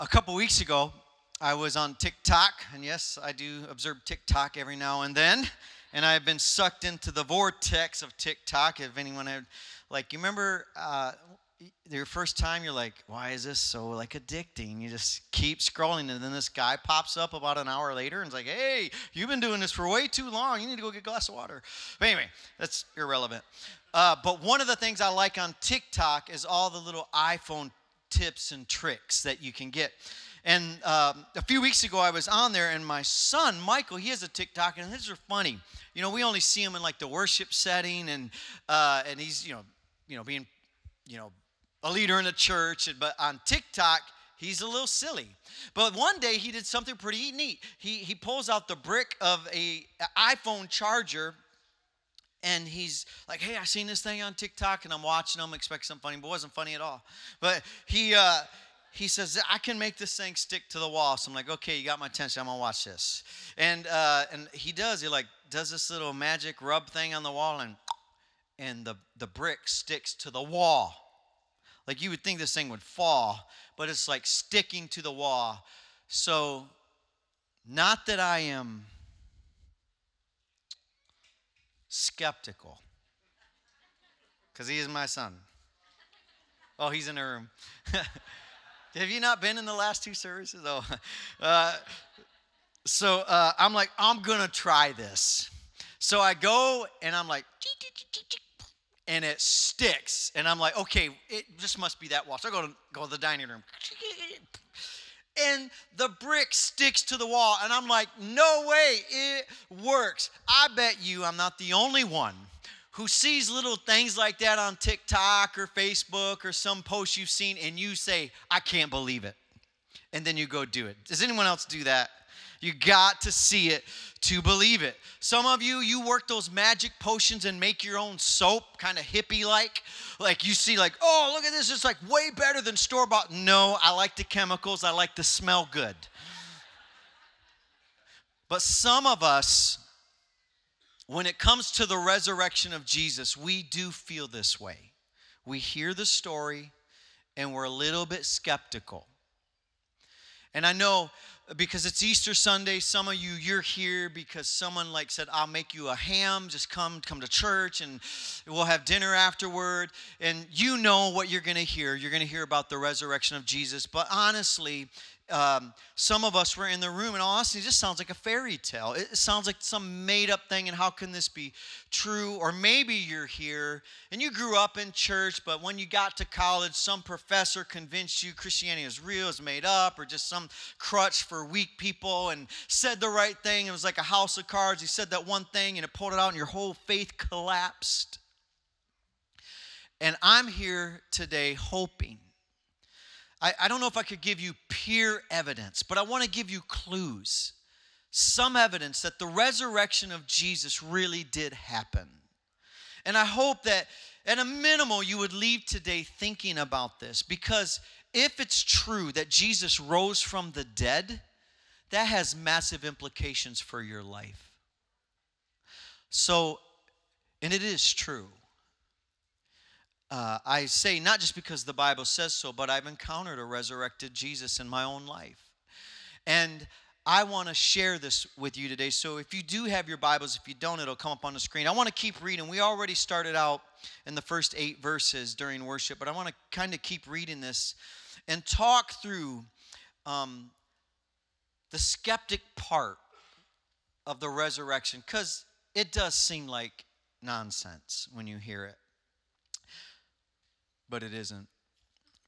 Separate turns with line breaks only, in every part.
a couple weeks ago, I was on TikTok, and yes, I do observe TikTok every now and then, and I've been sucked into the vortex of TikTok. If anyone had, like, you remember uh, your first time, you're like, why is this so like addicting? You just keep scrolling, and then this guy pops up about an hour later and is like, hey, you've been doing this for way too long. You need to go get a glass of water. But anyway, that's irrelevant. Uh, but one of the things I like on TikTok is all the little iPhone tips and tricks that you can get. And um, a few weeks ago, I was on there, and my son, Michael, he has a TikTok, and these are funny. You know, we only see him in like the worship setting, and uh, and he's you know, you know, being, you know, a leader in the church. But on TikTok, he's a little silly. But one day he did something pretty neat. He he pulls out the brick of a iPhone charger and he's like, "Hey, I seen this thing on TikTok, and I'm watching them, expect something funny, but it wasn't funny at all." But he uh, he says, I can make this thing stick to the wall. So I'm like, okay, you got my attention. I'm gonna watch this. And uh, and he does. He like does this little magic rub thing on the wall, and and the the brick sticks to the wall. Like you would think this thing would fall, but it's like sticking to the wall. So, not that I am skeptical, because he is my son. Oh, he's in the room. Have you not been in the last two services? Oh, uh, so uh, I'm like, I'm gonna try this. So I go and I'm like, and it sticks, and I'm like, okay, it just must be that wall. So I go to go to the dining room, and the brick sticks to the wall, and I'm like, no way, it works. I bet you I'm not the only one who sees little things like that on TikTok or Facebook or some post you've seen and you say, I can't believe it. And then you go do it. Does anyone else do that? You got to see it to believe it. Some of you, you work those magic potions and make your own soap, kind of hippie like. Like you see, like, oh, look at this, it's like way better than store bought. No, I like the chemicals, I like the smell good. But some of us, when it comes to the resurrection of Jesus, we do feel this way. We hear the story and we're a little bit skeptical. And I know because it's Easter Sunday, some of you you're here because someone like said, "I'll make you a ham, just come come to church and we'll have dinner afterward." And you know what you're going to hear. You're going to hear about the resurrection of Jesus. But honestly, um, some of us were in the room, and honestly, it just sounds like a fairy tale. It sounds like some made up thing, and how can this be true? Or maybe you're here and you grew up in church, but when you got to college, some professor convinced you Christianity is real, is made up, or just some crutch for weak people, and said the right thing. It was like a house of cards. He said that one thing, and it pulled it out, and your whole faith collapsed. And I'm here today hoping I, I don't know if I could give you pure evidence, but I want to give you clues. Some evidence that the resurrection of Jesus really did happen. And I hope that at a minimal you would leave today thinking about this because if it's true that Jesus rose from the dead, that has massive implications for your life. So, and it is true. Uh, I say not just because the Bible says so, but I've encountered a resurrected Jesus in my own life. And I want to share this with you today. So if you do have your Bibles, if you don't, it'll come up on the screen. I want to keep reading. We already started out in the first eight verses during worship, but I want to kind of keep reading this and talk through um, the skeptic part of the resurrection because it does seem like nonsense when you hear it but it isn't.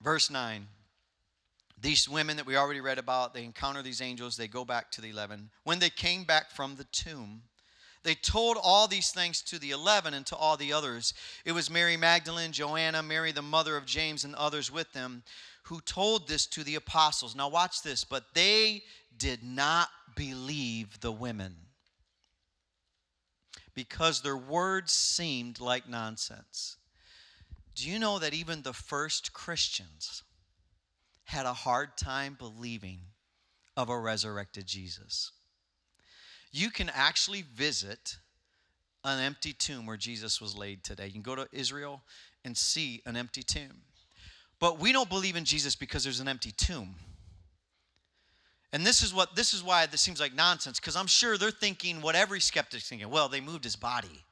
Verse 9 these women that we already read about, they encounter these angels, they go back to the 11. When they came back from the tomb, they told all these things to the 11 and to all the others. It was Mary Magdalene, Joanna, Mary the mother of James, and others with them who told this to the apostles. Now, watch this. But they did not believe the women because their words seemed like nonsense. Do you know that even the first Christians had a hard time believing of a resurrected Jesus? You can actually visit an empty tomb where Jesus was laid today. You can go to Israel and see an empty tomb. But we don't believe in Jesus because there's an empty tomb. And this is what this is why this seems like nonsense because I'm sure they're thinking what every skeptic's thinking. Well, they moved his body.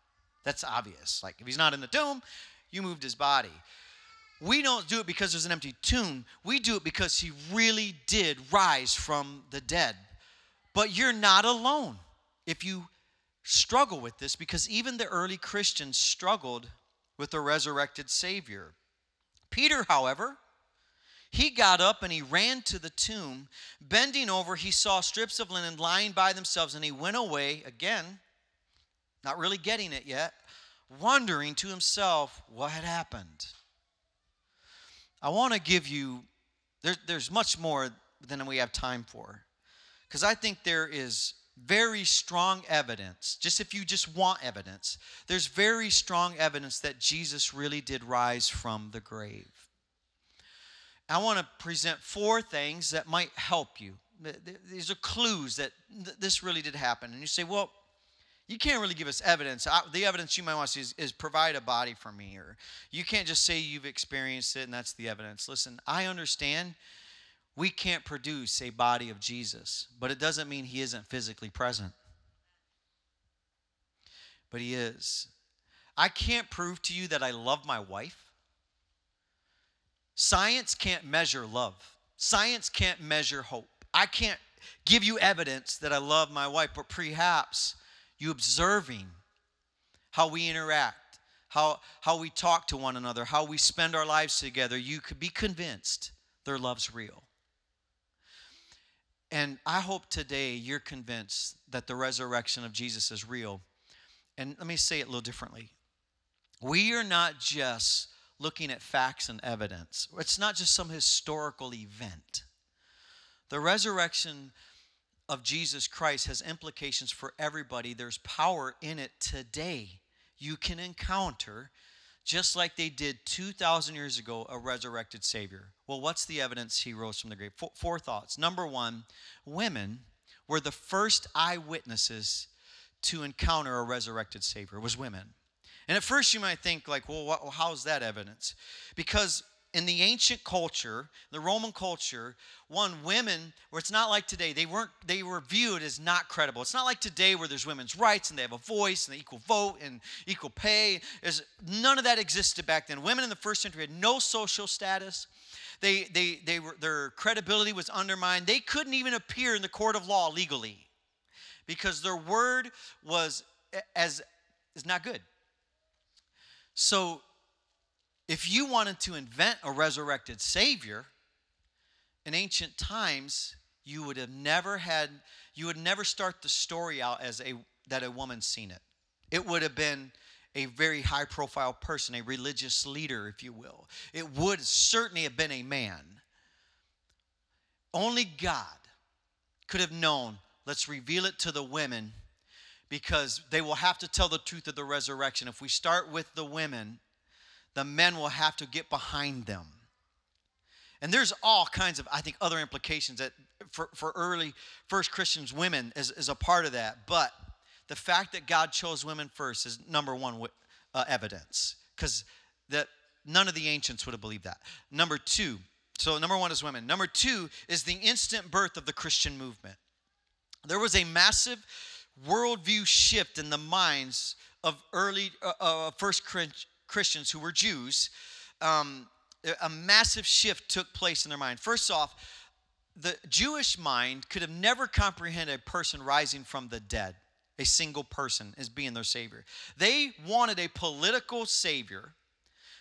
That's obvious. Like if he's not in the tomb, you moved his body. We don't do it because there's an empty tomb. We do it because he really did rise from the dead. But you're not alone if you struggle with this because even the early Christians struggled with the resurrected Savior. Peter, however, he got up and he ran to the tomb. Bending over, he saw strips of linen lying by themselves, and he went away again, not really getting it yet, wondering to himself what had happened. I want to give you, there, there's much more than we have time for, because I think there is very strong evidence, just if you just want evidence, there's very strong evidence that Jesus really did rise from the grave. I want to present four things that might help you. These are clues that this really did happen. And you say, well, you can't really give us evidence. the evidence you might want to see is, is, provide a body for me, or you can't just say you've experienced it and that's the evidence. Listen, I understand we can't produce a body of Jesus, but it doesn't mean he isn't physically present. But he is. I can't prove to you that I love my wife. Science can't measure love, science can't measure hope. I can't give you evidence that I love my wife, but perhaps you observing how we interact, how, how we talk to one another, how we spend our lives together, you could be convinced their love's real. And I hope today you're convinced that the resurrection of Jesus is real. And let me say it a little differently. We are not just looking at facts and evidence. It's not just some historical event. The resurrection of Jesus Christ has implications for everybody. There's power in it today. You can encounter, just like they did 2,000 years ago, a resurrected Savior. Well, what's the evidence he rose from the grave? Four, four thoughts. Number one, women were the first eyewitnesses to encounter a resurrected Savior, was women. And at first you might think, like, well, how's that evidence? Because in the ancient culture, the Roman culture, one women, where it's not like today, they weren't they were viewed as not credible. It's not like today where there's women's rights and they have a voice and they equal vote and equal pay. There's, none of that existed back then. Women in the first century had no social status. They, they, they were, their credibility was undermined. They couldn't even appear in the court of law legally because their word was as is not good. So, if you wanted to invent a resurrected Savior in ancient times, you would have never had, you would never start the story out as a that a woman seen it. It would have been a very high profile person, a religious leader, if you will. It would certainly have been a man. Only God could have known, let's reveal it to the women because they will have to tell the truth of the resurrection. If we start with the women, the men will have to get behind them. And there's all kinds of, I think, other implications that for, for early first Christians, women is, is a part of that. But the fact that God chose women first is number one uh, evidence because that none of the ancients would have believed that. Number two, so number one is women. Number two is the instant birth of the Christian movement. There was a massive worldview shift in the minds of early uh, uh, first Christians who were Jews. Um, a massive shift took place in their mind. First off, the Jewish mind could have never comprehended a person rising from the dead, a single person as being their savior. They wanted a political savior.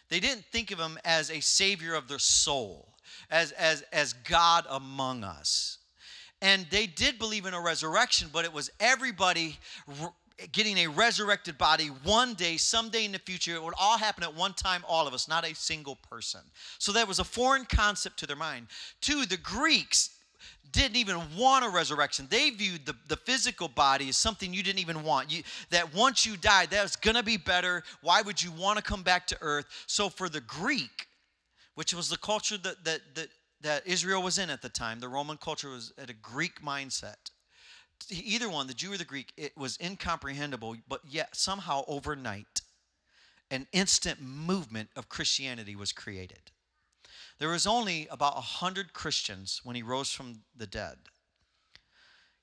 They didn't think of him as a savior of their soul, as, as, as God among us. And they did believe in a resurrection, but it was everybody getting a resurrected body one day, someday in the future. It would all happen at one time, all of us, not a single person. So that was a foreign concept to their mind. Two, the Greeks didn't even want a resurrection. They viewed the, the physical body as something you didn't even want. You, that once you died, that was going to be better. Why would you want to come back to earth? So for the Greek, which was the culture that, that, that that Israel was in at the time, the Roman culture was at a Greek mindset. Either one, the Jew or the Greek, it was incomprehensible, but yet somehow overnight, an instant movement of Christianity was created. There was only about 100 Christians when he rose from the dead.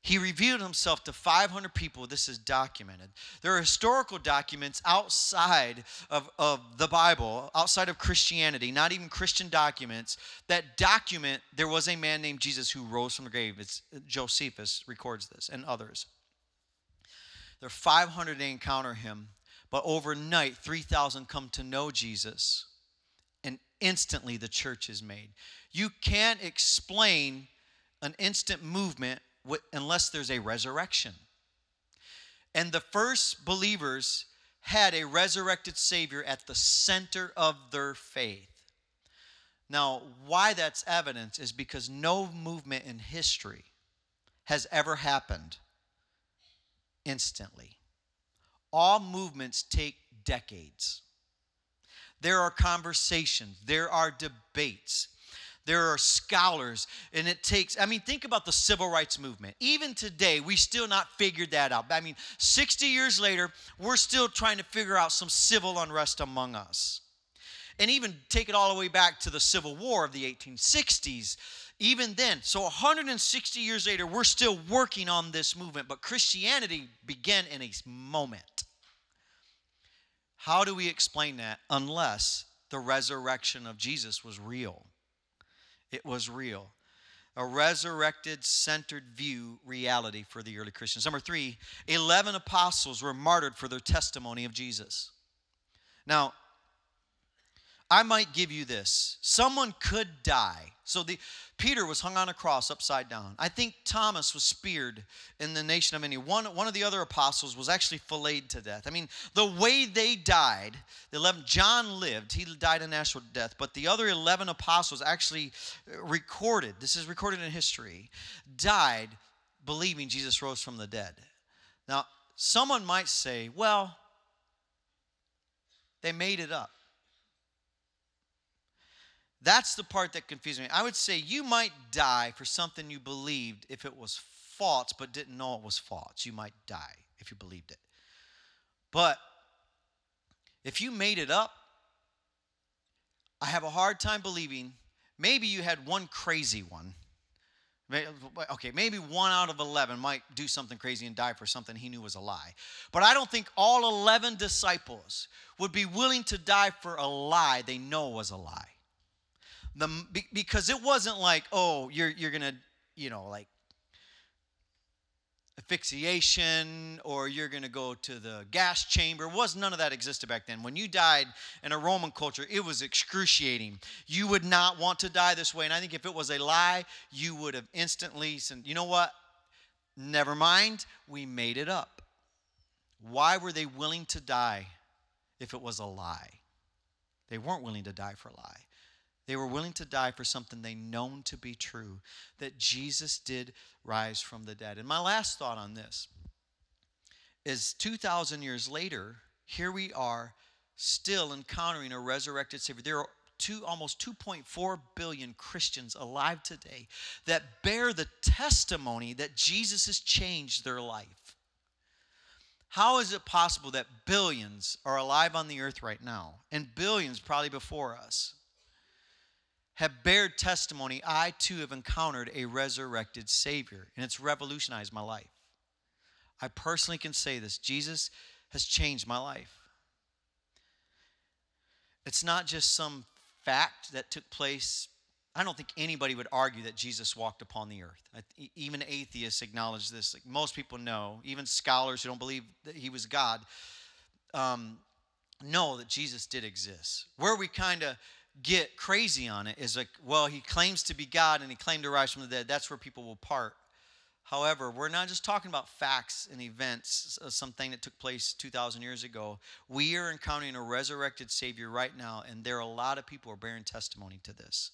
He revealed himself to 500 people. This is documented. There are historical documents outside of, of the Bible, outside of Christianity, not even Christian documents, that document there was a man named Jesus who rose from the grave. It's Josephus records this and others. There are 500 they encounter him, but overnight, 3,000 come to know Jesus, and instantly the church is made. You can't explain an instant movement unless there's a resurrection. And the first believers had a resurrected Savior at the center of their faith. Now, why that's evidence is because no movement in history has ever happened instantly. All movements take decades. There are conversations, there are debates, there are scholars, and it takes, I mean, think about the civil rights movement. Even today, we still not figured that out. I mean, 60 years later, we're still trying to figure out some civil unrest among us. And even take it all the way back to the Civil War of the 1860s. Even then, so 160 years later, we're still working on this movement, but Christianity began in a moment. How do we explain that unless the resurrection of Jesus was real? It was real. A resurrected, centered view reality for the early Christians. Number three, 11 apostles were martyred for their testimony of Jesus. Now, I might give you this. Someone could die. So the Peter was hung on a cross upside down. I think Thomas was speared in the nation of India. One, one of the other apostles was actually filleted to death. I mean, the way they died, the 11, John lived, he died a natural death, but the other 11 apostles actually recorded, this is recorded in history, died believing Jesus rose from the dead. Now, someone might say, well, they made it up. That's the part that confused me. I would say you might die for something you believed if it was false but didn't know it was false. You might die if you believed it. But if you made it up, I have a hard time believing maybe you had one crazy one. Okay, maybe one out of 11 might do something crazy and die for something he knew was a lie. But I don't think all 11 disciples would be willing to die for a lie they know was a lie the because it wasn't like oh you're you're gonna you know like asphyxiation or you're going to go to the gas chamber. Was none of that existed back then. When you died in a roman culture it was excruciating. You would not want to die this way. And i think if it was a lie you would have instantly said you know what? Never mind. We made it up. Why were they willing to die if it was a lie? They weren't willing to die for a lie they were willing to die for something they known to be true that Jesus did rise from the dead. And my last thought on this is 2,000 years later, here we are still encountering a resurrected Savior. There are two, almost 2.4 billion Christians alive today that bear the testimony that Jesus has changed their life. How is it possible that billions are alive on the earth right now and billions probably before us? Have bared testimony, I too have encountered a resurrected Savior, and it's revolutionized my life. I personally can say this Jesus has changed my life. It's not just some fact that took place. I don't think anybody would argue that Jesus walked upon the earth. Even atheists acknowledge this. Like most people know, even scholars who don't believe that he was God, um, know that Jesus did exist. Where we kind of get crazy on it is like, well, he claims to be God and he claimed to rise from the dead. That's where people will part. However, we're not just talking about facts and events, something that took place 2,000 years ago. We are encountering a resurrected Savior right now, and there are a lot of people are bearing testimony to this.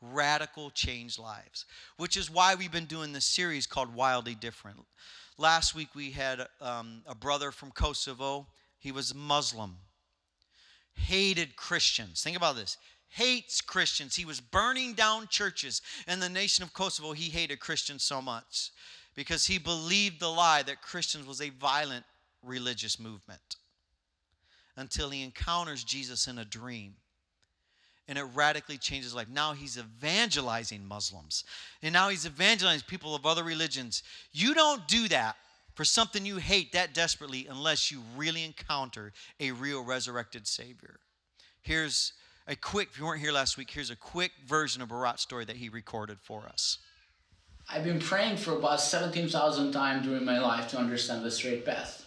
Radical changed lives, which is why we've been doing this series called Wildly Different. Last week we had um, a brother from Kosovo. He was Muslim, hated Christians. Think about this hates Christians. He was burning down churches in the nation of Kosovo. He hated Christians so much because he believed the lie that Christians was a violent religious movement until he encounters Jesus in a dream. and it radically changes his life. Now he's evangelizing Muslims, and now he's evangelizing people of other religions. You don't do that for something you hate that desperately unless you really encounter a real resurrected Savior. Here's a quick, if you weren't here last week, here's a quick version of Barat's story that he recorded for us.
I've been praying for about 17,000 times during my life to understand the straight path.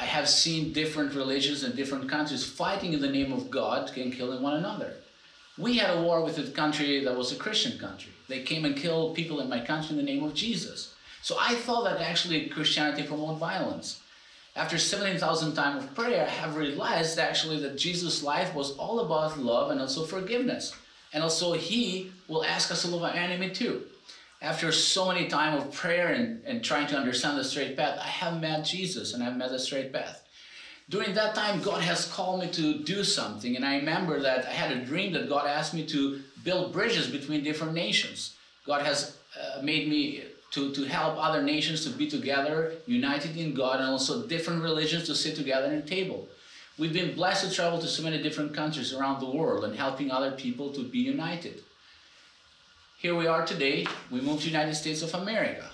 I have seen different religions and different countries fighting in the name of God and killing one another. We had a war with a country that was a Christian country. They came and killed people in my country in the name of Jesus. So I thought that actually Christianity promoted violence. After 17,000 times of prayer, I have realized actually that Jesus' life was all about love and also forgiveness. And also he will ask us to love our enemy too after so many time of prayer and, and trying to understand the straight path, I have met Jesus and I've met the straight path. During that time, God has called me to do something, and I remember that I had a dream that God asked me to build bridges between different nations. God has uh, made me to, to help other nations to be together, united in God, and also different religions to sit together at a table. We've been blessed to travel to so many different countries around the world and helping other people to be united here we are today. We moved to United States of America.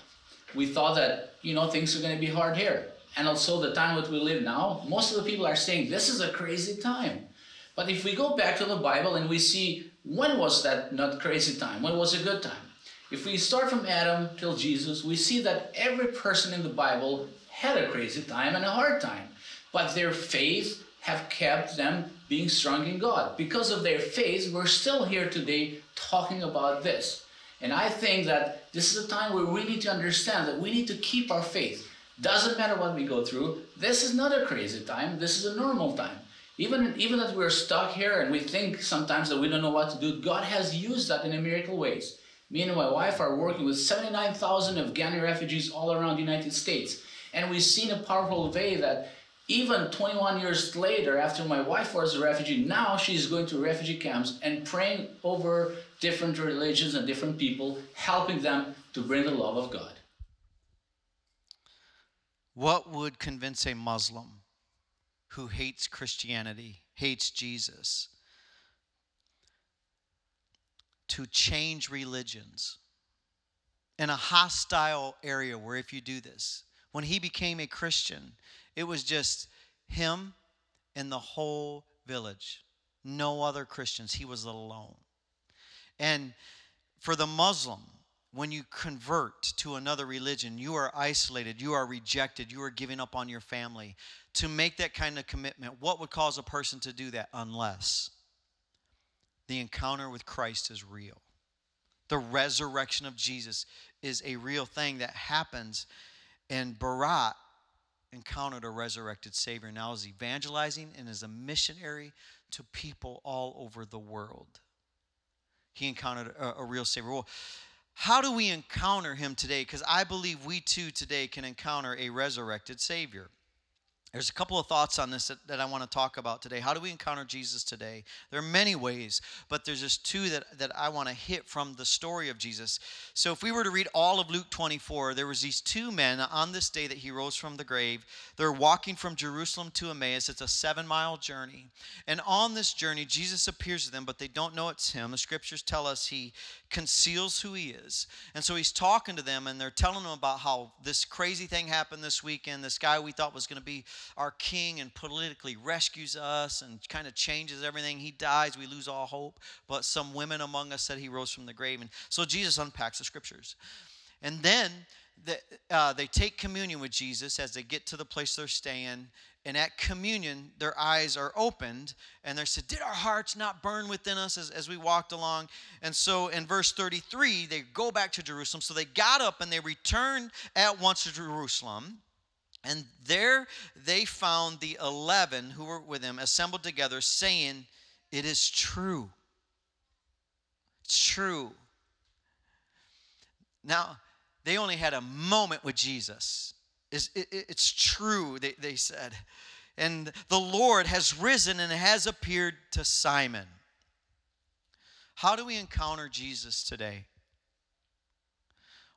We thought that, you know, things are going to be hard here. And also the time that we live now, most of the people are saying this is a crazy time. But if we go back to the Bible and we see when was that not crazy time? When was a good time? If we start from Adam till Jesus, we see that every person in the Bible had a crazy time and a hard time. But their faith have kept them being strong in God. Because of their faith, we're still here today talking about this. And I think that this is a time where we need to understand that we need to keep our faith. Doesn't matter what we go through. This is not a crazy time. This is a normal time. Even, even that we're stuck here and we think sometimes that we don't know what to do, God has used that in a miracle ways. Me and my wife are working with 79,000 Afghani refugees all around the United States. And we've seen a powerful way that even 21 years later, after my wife was a refugee, now she's going to refugee camps and praying over different religions and different people, helping them to bring the love of God.
What would convince a Muslim who hates Christianity, hates Jesus, to change religions in a hostile area where if you do this, when he became a Christian, it was just him and the whole village. No other Christians. He was alone. And for the Muslim, when you convert to another religion, you are isolated, you are rejected, you are giving up on your family. To make that kind of commitment, what would cause a person to do that unless the encounter with Christ is real? The resurrection of Jesus is a real thing that happens. And Barat encountered a resurrected Savior. Now is evangelizing and is a missionary to people all over the world. He encountered a, a real Savior. Well, how do we encounter him today? Because I believe we too today can encounter a resurrected Savior. There's a couple of thoughts on this that, that I want to talk about today. How do we encounter Jesus today? There are many ways, but there's just two that, that I want to hit from the story of Jesus. So if we were to read all of Luke 24, there was these two men on this day that he rose from the grave. They're walking from Jerusalem to Emmaus. It's a seven-mile journey. And on this journey, Jesus appears to them, but they don't know it's him. The scriptures tell us he conceals who he is. And so he's talking to them, and they're telling them about how this crazy thing happened this weekend. This guy we thought was going to be our king and politically rescues us and kind of changes everything. He dies, we lose all hope. But some women among us said he rose from the grave. And so Jesus unpacks the scriptures. And then the, uh, they take communion with Jesus as they get to the place they're staying. And at communion, their eyes are opened and they said, Did our hearts not burn within us as, as we walked along? And so in verse 33, they go back to Jerusalem. So they got up and they returned at once to Jerusalem. And there they found the 11 who were with him assembled together, saying, It is true. It's true. Now, they only had a moment with Jesus. It's, it's true, they, they said. And the Lord has risen and has appeared to Simon. How do we encounter Jesus today?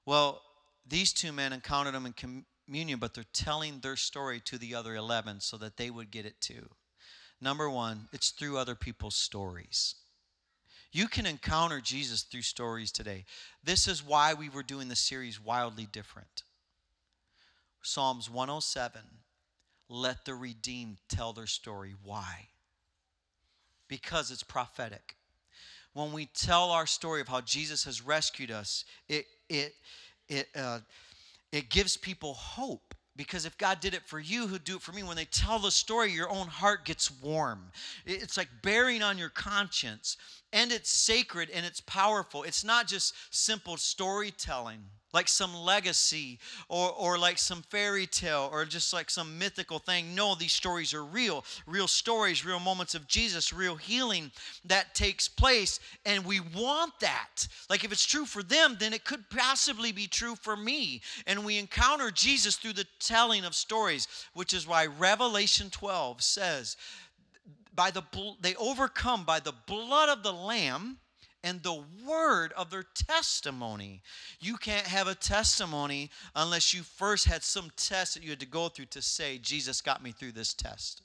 Well, these two men encountered him in communion, but they're telling their story to the other 11 so that they would get it too. Number one, it's through other people's stories. You can encounter Jesus through stories today. This is why we were doing the series Wildly Different. Psalms 107 Let the redeemed tell their story. Why? Because it's prophetic. When we tell our story of how Jesus has rescued us, it, it, it, uh, it gives people hope because if God did it for you, who'd do it for me? When they tell the story, your own heart gets warm. It's like bearing on your conscience, and it's sacred and it's powerful. It's not just simple storytelling like some legacy or, or like some fairy tale or just like some mythical thing. No, these stories are real, real stories, real moments of Jesus, real healing that takes place. And we want that. Like if it's true for them, then it could possibly be true for me. And we encounter Jesus through the telling of stories, which is why Revelation 12 says, by the they overcome by the blood of the lamb and the word of their testimony. You can't have a testimony unless you first had some test that you had to go through to say, Jesus got me through this test.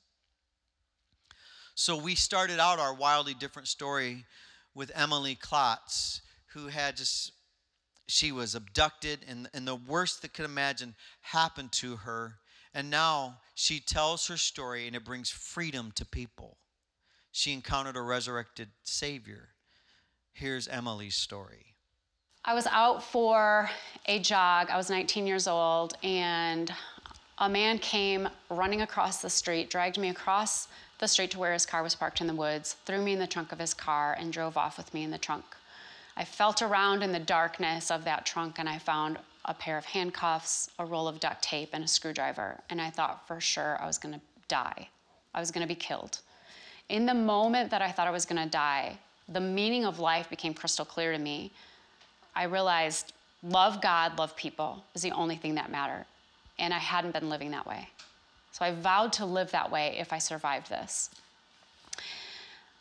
So we started out our wildly different story with Emily Klotz, who had just, she was abducted, and, and the worst that could imagine happened to her. And now she tells her story, and it brings freedom to people. She encountered a resurrected Savior Here's Emily's story.
I was out for a jog. I was 19 years old, and a man came running across the street, dragged me across the street to where his car was parked in the woods, threw me in the trunk of his car, and drove off with me in the trunk. I felt around in the darkness of that trunk and I found a pair of handcuffs, a roll of duct tape, and a screwdriver. And I thought for sure I was gonna die. I was gonna be killed. In the moment that I thought I was gonna die, the meaning of life became crystal clear to me. I realized love God, love people is the only thing that mattered. And I hadn't been living that way. So I vowed to live that way if I survived this.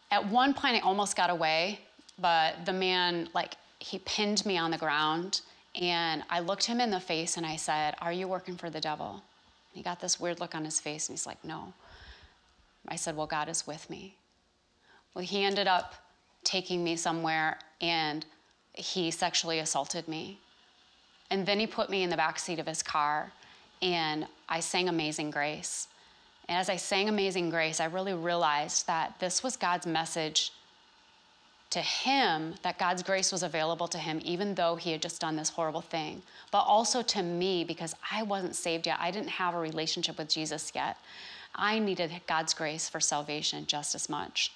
At one point, I almost got away, but the man, like, he pinned me on the ground. And I looked him in the face and I said, Are you working for the devil? And he got this weird look on his face and he's like, No. I said, Well, God is with me. Well, he ended up taking me somewhere and he sexually assaulted me. And then he put me in the back seat of his car and I sang Amazing Grace. And as I sang Amazing Grace, I really realized that this was God's message to him that God's grace was available to him, even though he had just done this horrible thing, but also to me because I wasn't saved yet. I didn't have a relationship with Jesus yet. I needed God's grace for salvation just as much.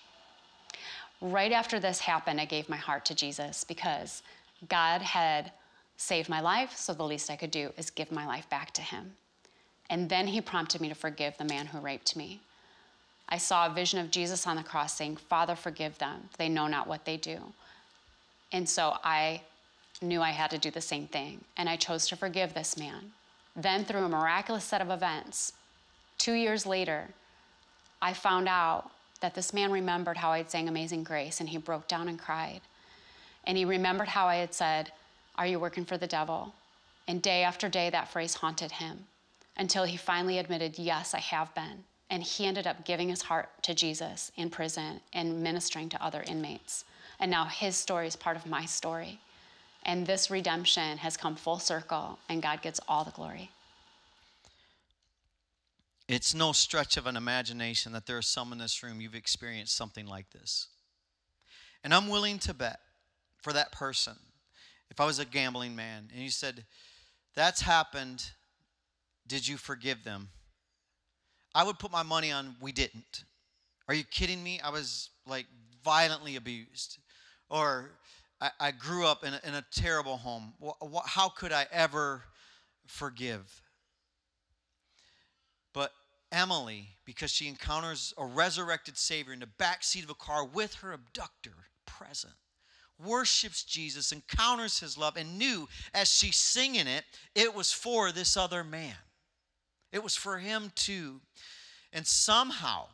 Right after this happened, I gave my heart to Jesus because God had saved my life, so the least I could do is give my life back to Him. And then He prompted me to forgive the man who raped me. I saw a vision of Jesus on the cross saying, Father, forgive them. They know not what they do. And so I knew I had to do the same thing, and I chose to forgive this man. Then, through a miraculous set of events, two years later, I found out that this man remembered how I had sang Amazing Grace and he broke down and cried. And he remembered how I had said, Are you working for the devil? And day after day, that phrase haunted him until he finally admitted, Yes, I have been. And he ended up giving his heart to Jesus in prison and ministering to other inmates. And now his story is part of my story. And this redemption has come full circle, and God gets all the glory.
It's no stretch of an imagination that there are some in this room you've experienced something like this. And I'm willing to bet for that person, if I was a gambling man and you said, That's happened, did you forgive them? I would put my money on we didn't. Are you kidding me? I was like violently abused. Or I, I grew up in a, in a terrible home. How could I ever forgive? But Emily, because she encounters a resurrected Savior in the back seat of a car with her abductor present, worships Jesus, encounters his love, and knew as she's singing it, it was for this other man. It was for him too. And somehow,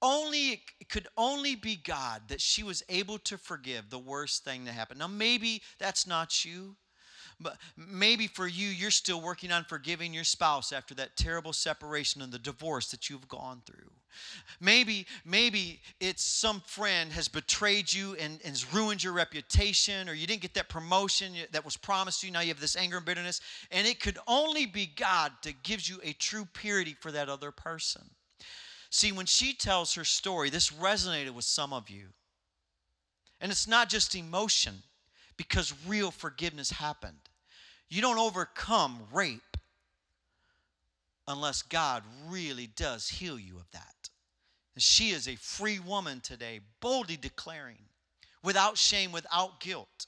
only it could only be God that she was able to forgive the worst thing that happened. Now, maybe that's not you. Maybe for you, you're still working on forgiving your spouse after that terrible separation and the divorce that you've gone through. Maybe, maybe it's some friend has betrayed you and, and has ruined your reputation, or you didn't get that promotion that was promised you. Now you have this anger and bitterness, and it could only be God that gives you a true purity for that other person. See, when she tells her story, this resonated with some of you. And it's not just emotion, because real forgiveness happened. You don't overcome rape unless God really does heal you of that. And she is a free woman today, boldly declaring, without shame, without guilt,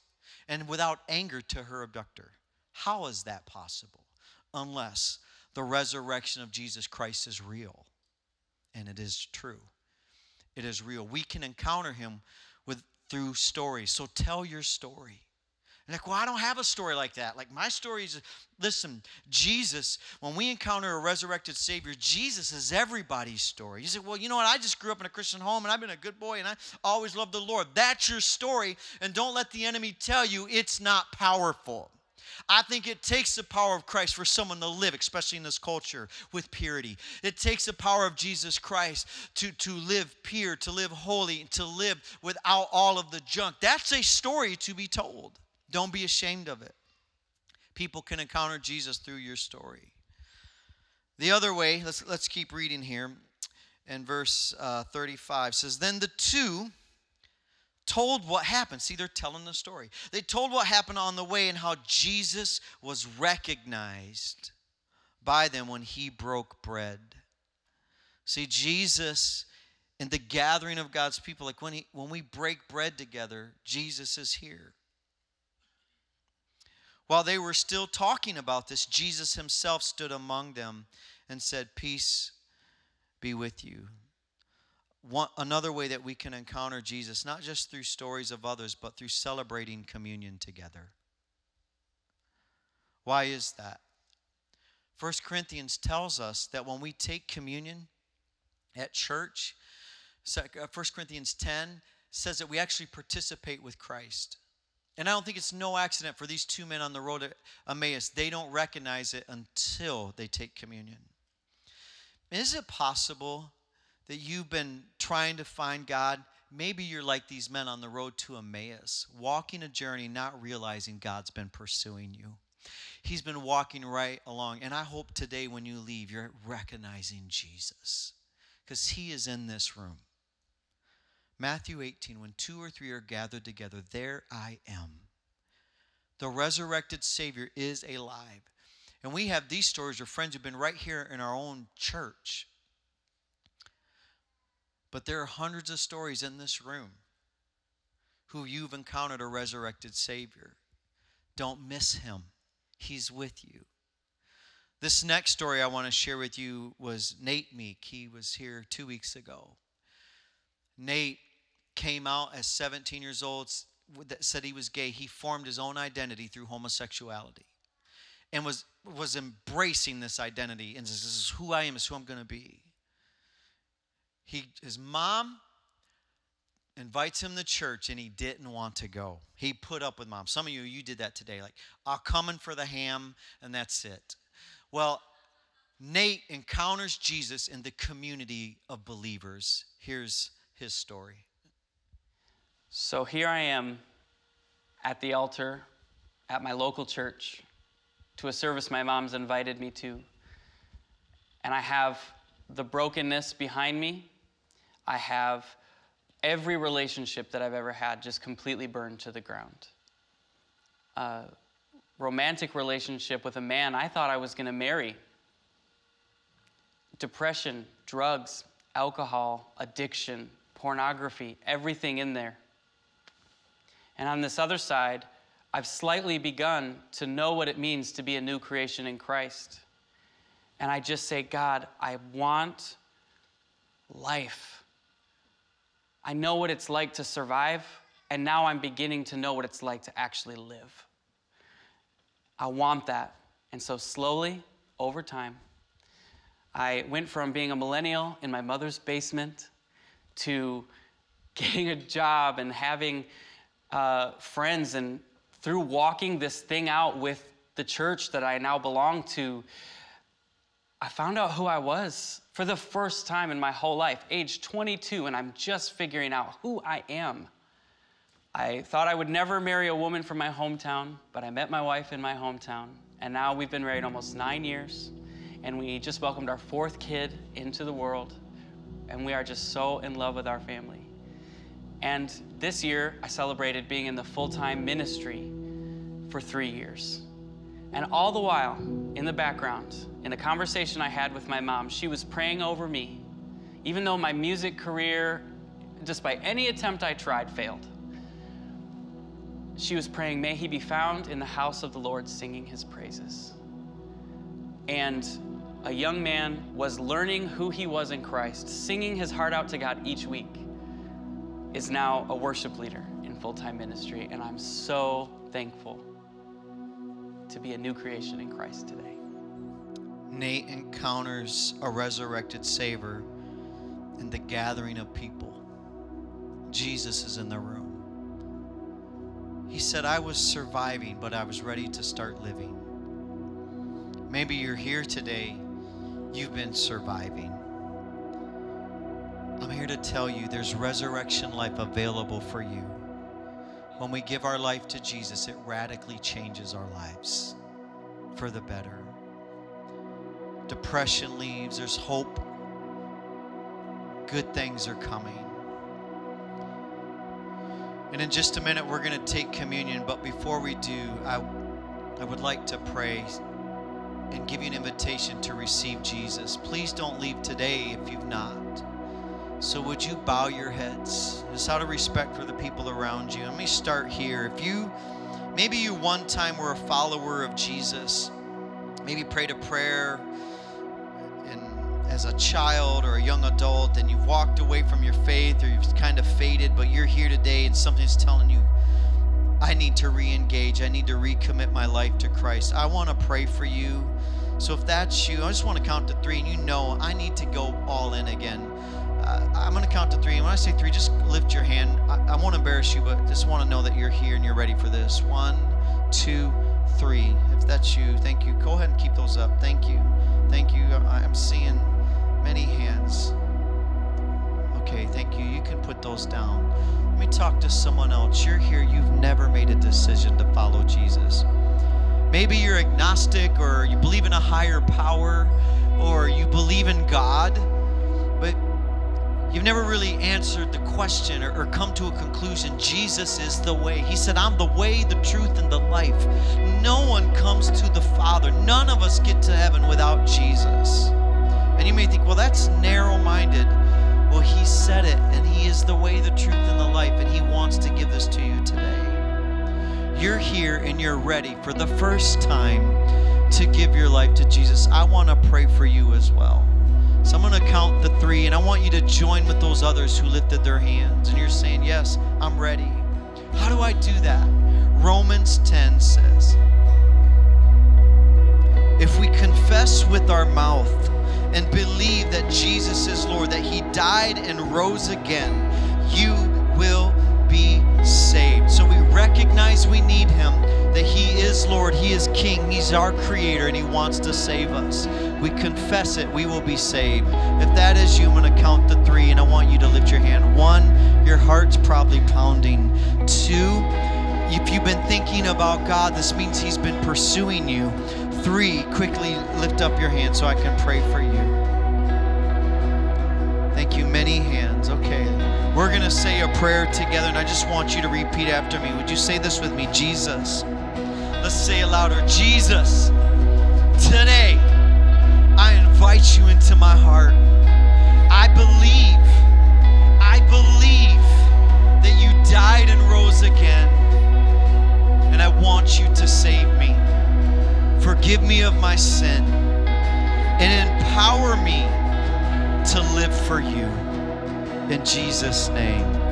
and without anger to her abductor. How is that possible? Unless the resurrection of Jesus Christ is real. And it is true. It is real. We can encounter him with through stories. So tell your story. Like, well, I don't have a story like that. Like my story is, listen, Jesus, when we encounter a resurrected Savior, Jesus is everybody's story. You say, well, you know what? I just grew up in a Christian home and I've been a good boy and I always loved the Lord. That's your story. And don't let the enemy tell you it's not powerful. I think it takes the power of Christ for someone to live, especially in this culture, with purity. It takes the power of Jesus Christ to, to live pure, to live holy, to live without all of the junk. That's a story to be told. Don't be ashamed of it. People can encounter Jesus through your story. The other way, let's, let's keep reading here. In verse uh, 35 says, Then the two told what happened. See, they're telling the story. They told what happened on the way and how Jesus was recognized by them when he broke bread. See, Jesus in the gathering of God's people, like when, he, when we break bread together, Jesus is here. While they were still talking about this, Jesus himself stood among them and said, Peace be with you. One, another way that we can encounter Jesus, not just through stories of others, but through celebrating communion together. Why is that? 1 Corinthians tells us that when we take communion at church, 1 uh, Corinthians 10 says that we actually participate with Christ. And I don't think it's no accident for these two men on the road to Emmaus. They don't recognize it until they take communion. Is it possible that you've been trying to find God? Maybe you're like these men on the road to Emmaus, walking a journey, not realizing God's been pursuing you. He's been walking right along. And I hope today when you leave, you're recognizing Jesus because He is in this room. Matthew 18, when two or three are gathered together, there I am. The resurrected Savior is alive. And we have these stories of friends who've been right here in our own church. But there are hundreds of stories in this room who you've encountered a resurrected Savior. Don't miss him, He's with you. This next story I want to share with you was Nate Meek. He was here two weeks ago. Nate came out as 17 years old, that said he was gay. He formed his own identity through homosexuality and was, was embracing this identity and says, This is who I am, is who I'm going to be. He, his mom invites him to church and he didn't want to go. He put up with mom. Some of you, you did that today. Like, I'll come in for the ham and that's it. Well, Nate encounters Jesus in the community of believers. Here's his story.
So here I am at the altar at my local church to a service my mom's invited me to. And I have the brokenness behind me. I have every relationship that I've ever had just completely burned to the ground. A romantic relationship with a man I thought I was going to marry. Depression, drugs, alcohol, addiction, pornography, everything in there. And on this other side, I've slightly begun to know what it means to be a new creation in Christ. And I just say, God, I want life. I know what it's like to survive, and now I'm beginning to know what it's like to actually live. I want that. And so, slowly, over time, I went from being a millennial in my mother's basement to getting a job and having uh, friends and through walking this thing out with the church that I now belong to, I found out who I was for the first time in my whole life, age 22, and I'm just figuring out who I am. I thought I would never marry a woman from my hometown, but I met my wife in my hometown, and now we've been married almost nine years, and we just welcomed our fourth kid into the world, and we are just so in love with our family. And this year, I celebrated being in the full time ministry for three years. And all the while, in the background, in a conversation I had with my mom, she was praying over me, even though my music career, despite any attempt I tried, failed. She was praying, May he be found in the house of the Lord singing his praises. And a young man was learning who he was in Christ, singing his heart out to God each week, is now a worship leader in full time ministry. And I'm so thankful to be a new creation in Christ today.
Nate encounters a resurrected Savior in the gathering of people. Jesus is in the room. He said, I was surviving, but I was ready to start living. Maybe you're here today, you've been surviving. I'm here to tell you there's resurrection life available for you. When we give our life to Jesus, it radically changes our lives for the better. Depression leaves, there's hope. Good things are coming. And in just a minute, we're going to take communion. But before we do, I, I would like to pray and give you an invitation to receive Jesus. Please don't leave today if you've not. So, would you bow your heads just out of respect for the people around you? Let me start here. If you, maybe you one time were a follower of Jesus, maybe prayed a prayer and as a child or a young adult and you've walked away from your faith or you've kind of faded, but you're here today and something's telling you, I need to re engage, I need to recommit my life to Christ. I want to pray for you. So if that's you, I just want to count to three and you know I need to go all in again. Uh, I'm going to count to three. And when I say three, just lift your hand. I, I won't embarrass you, but just want to know that you're here and you're ready for this. One, two, three. If that's you, thank you. Go ahead and keep those up. Thank you. Thank you. I- I'm seeing many hands. Okay, thank you. You can put those down. Let me talk to someone else. You're here, you've never made a decision to follow Jesus. Maybe you're agnostic or you believe in a higher power or you believe in God, but you've never really answered the question or, or come to a conclusion. Jesus is the way. He said, I'm the way, the truth, and the life. No one comes to the Father. None of us get to heaven without Jesus. And you may think, well, that's narrow minded. Well, He said it, and He is the way, the truth, and the life, and He wants to give this to you today. You're here and you're ready for the first time to give your life to Jesus. I want to pray for you as well. So I'm going to count the three, and I want you to join with those others who lifted their hands. And you're saying, Yes, I'm ready. How do I do that? Romans 10 says, If we confess with our mouth and believe that Jesus is Lord, that He died and rose again, you will be saved. So we recognize we need Him, that He is Lord, He is King, He's our Creator, and He wants to save us. We confess it, we will be saved. If that is you, I'm going to count the three, and I want you to lift your hand. One, your heart's probably pounding. Two, if you've been thinking about God, this means He's been pursuing you. Three, quickly lift up your hand so I can pray for you. Thank you. Many hands. Okay. We're going to say a prayer together, and I just want you to repeat after me. Would you say this with me? Jesus. Let's say it louder. Jesus, today I invite you into my heart. I believe, I believe that you died and rose again, and I want you to save me. Forgive me of my sin and empower me to live for you. In Jesus' name.